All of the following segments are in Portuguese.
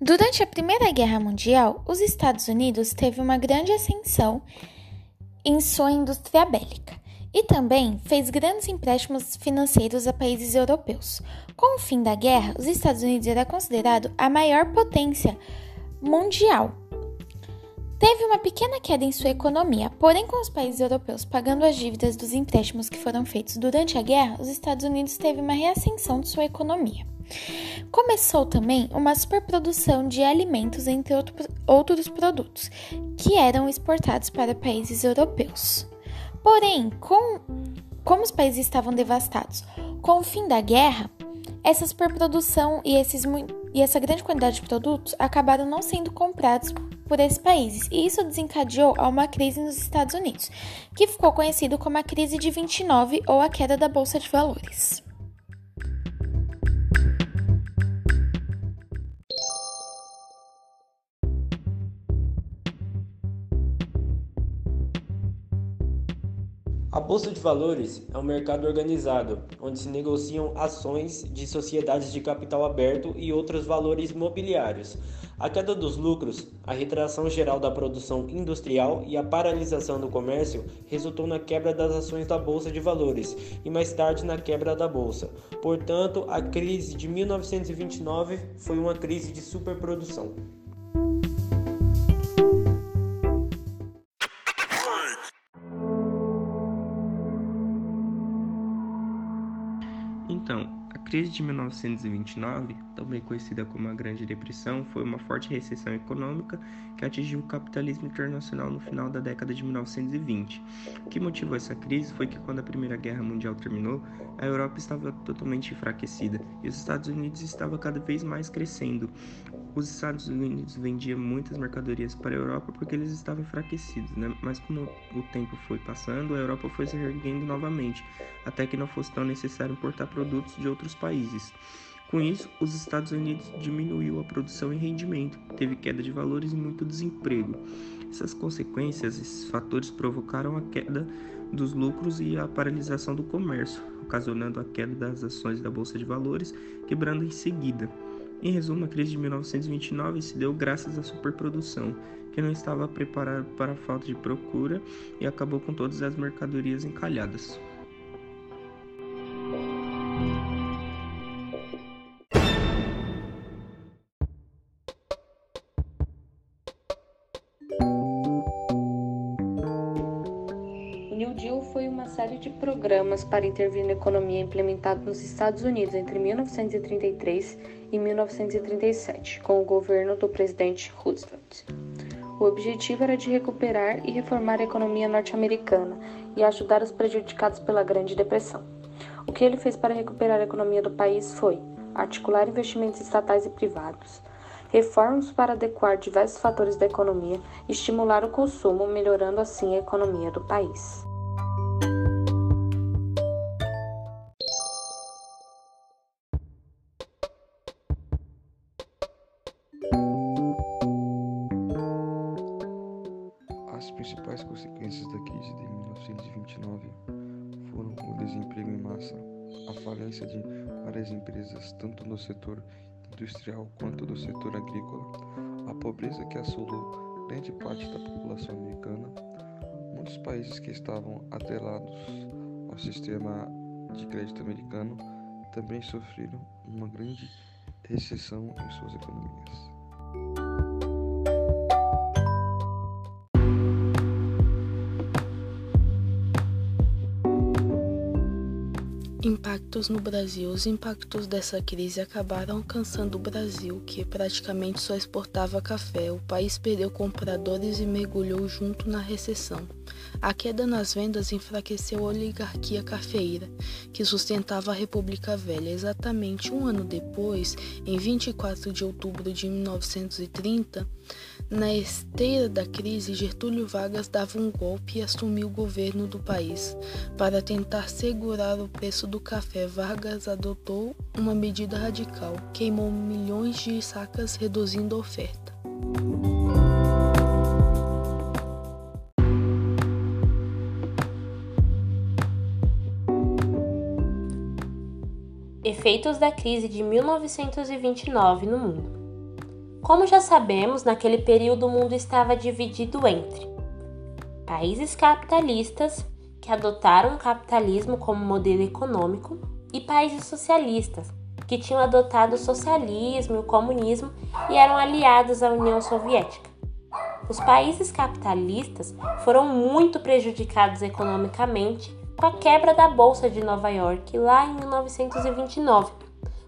Durante a Primeira Guerra Mundial, os Estados Unidos teve uma grande ascensão em sua indústria bélica e também fez grandes empréstimos financeiros a países europeus. Com o fim da guerra, os Estados Unidos era considerado a maior potência mundial. Teve uma pequena queda em sua economia, porém, com os países europeus pagando as dívidas dos empréstimos que foram feitos durante a guerra, os Estados Unidos teve uma reascensão de sua economia. Começou também uma superprodução de alimentos, entre outros produtos, que eram exportados para países europeus. Porém, com, como os países estavam devastados com o fim da guerra, essa superprodução e, esses, e essa grande quantidade de produtos acabaram não sendo comprados por esses países, e isso desencadeou a uma crise nos Estados Unidos, que ficou conhecido como a crise de 29 ou a queda da bolsa de valores. Bolsa de Valores é um mercado organizado, onde se negociam ações de sociedades de capital aberto e outros valores imobiliários. A queda dos lucros, a retração geral da produção industrial e a paralisação do comércio resultou na quebra das ações da Bolsa de Valores e mais tarde na quebra da bolsa. Portanto, a crise de 1929 foi uma crise de superprodução. Crise de 1929, também conhecida como a Grande Depressão, foi uma forte recessão econômica que atingiu o capitalismo internacional no final da década de 1920. O que motivou essa crise foi que quando a Primeira Guerra Mundial terminou, a Europa estava totalmente enfraquecida e os Estados Unidos estavam cada vez mais crescendo. Os Estados Unidos vendiam muitas mercadorias para a Europa porque eles estavam enfraquecidos, né? mas como o tempo foi passando, a Europa foi se erguendo novamente, até que não fosse tão necessário importar produtos de outros países. Com isso, os Estados Unidos diminuiu a produção e rendimento, teve queda de valores e muito desemprego. Essas consequências, esses fatores provocaram a queda dos lucros e a paralisação do comércio, ocasionando a queda das ações da bolsa de valores, quebrando em seguida. Em resumo, a crise de 1929 se deu graças à superprodução, que não estava preparada para a falta de procura e acabou com todas as mercadorias encalhadas. Série de programas para intervir na economia implementados nos Estados Unidos entre 1933 e 1937, com o governo do presidente Roosevelt. O objetivo era de recuperar e reformar a economia norte-americana e ajudar os prejudicados pela Grande Depressão. O que ele fez para recuperar a economia do país foi articular investimentos estatais e privados, reformas para adequar diversos fatores da economia e estimular o consumo, melhorando assim a economia do país. Principais consequências da crise de 1929 foram o desemprego em massa, a falência de várias empresas, tanto no setor industrial quanto do setor agrícola, a pobreza que assolou grande parte da população americana, muitos países que estavam atrelados ao sistema de crédito americano também sofreram uma grande recessão em suas economias. Impactos no Brasil. Os impactos dessa crise acabaram alcançando o Brasil, que praticamente só exportava café. O país perdeu compradores e mergulhou junto na recessão. A queda nas vendas enfraqueceu a oligarquia cafeira, que sustentava a República Velha. Exatamente um ano depois, em 24 de outubro de 1930, na esteira da crise, Getúlio Vargas dava um golpe e assumiu o governo do país. Para tentar segurar o preço do café, Vargas adotou uma medida radical: queimou milhões de sacas, reduzindo a oferta. Efeitos da crise de 1929 no mundo. Como já sabemos, naquele período o mundo estava dividido entre países capitalistas que adotaram o capitalismo como modelo econômico e países socialistas que tinham adotado o socialismo e o comunismo e eram aliados à União Soviética. Os países capitalistas foram muito prejudicados economicamente com a quebra da Bolsa de Nova York lá em 1929,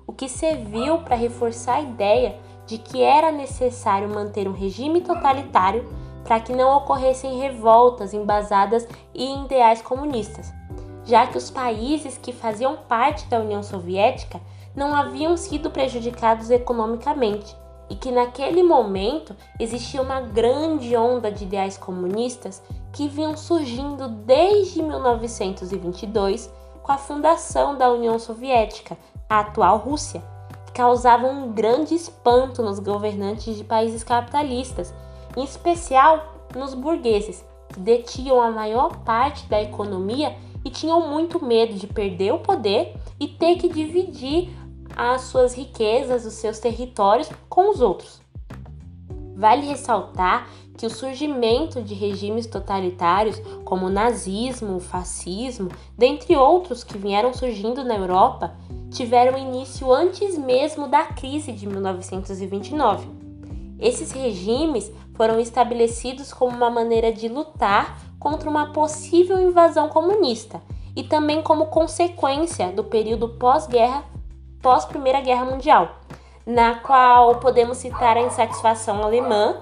o que serviu para reforçar a ideia de que era necessário manter um regime totalitário para que não ocorressem revoltas embasadas em ideais comunistas, já que os países que faziam parte da União Soviética não haviam sido prejudicados economicamente e que naquele momento existia uma grande onda de ideais comunistas que vinham surgindo desde 1922 com a fundação da União Soviética, a atual Rússia, causavam um grande espanto nos governantes de países capitalistas, em especial nos burgueses, que detinham a maior parte da economia e tinham muito medo de perder o poder e ter que dividir as suas riquezas, os seus territórios com os outros. Vale ressaltar que o surgimento de regimes totalitários como o nazismo, o fascismo, dentre outros que vieram surgindo na Europa, tiveram início antes mesmo da crise de 1929. Esses regimes foram estabelecidos como uma maneira de lutar contra uma possível invasão comunista e também como consequência do período pós-guerra, pós-Primeira Guerra Mundial, na qual podemos citar a insatisfação alemã,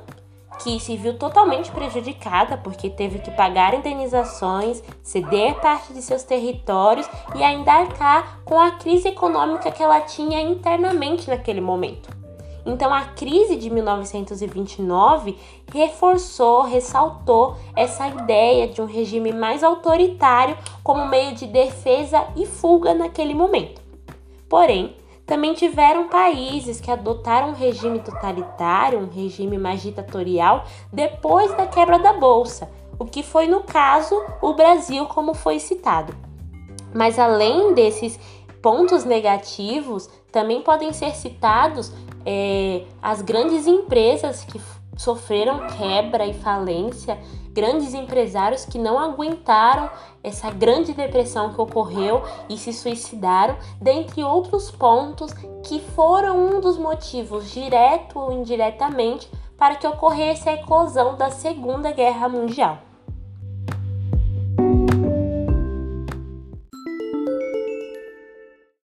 que se viu totalmente prejudicada porque teve que pagar indenizações, ceder parte de seus territórios e ainda arcar com a crise econômica que ela tinha internamente naquele momento. Então a crise de 1929 reforçou, ressaltou essa ideia de um regime mais autoritário como meio de defesa e fuga naquele momento. Porém, também tiveram países que adotaram um regime totalitário, um regime mais ditatorial, depois da quebra da bolsa, o que foi no caso o Brasil, como foi citado. Mas além desses pontos negativos, também podem ser citados é, as grandes empresas que sofreram quebra e falência, grandes empresários que não aguentaram essa grande depressão que ocorreu e se suicidaram, dentre outros pontos que foram um dos motivos, direto ou indiretamente, para que ocorresse a eclosão da Segunda Guerra Mundial.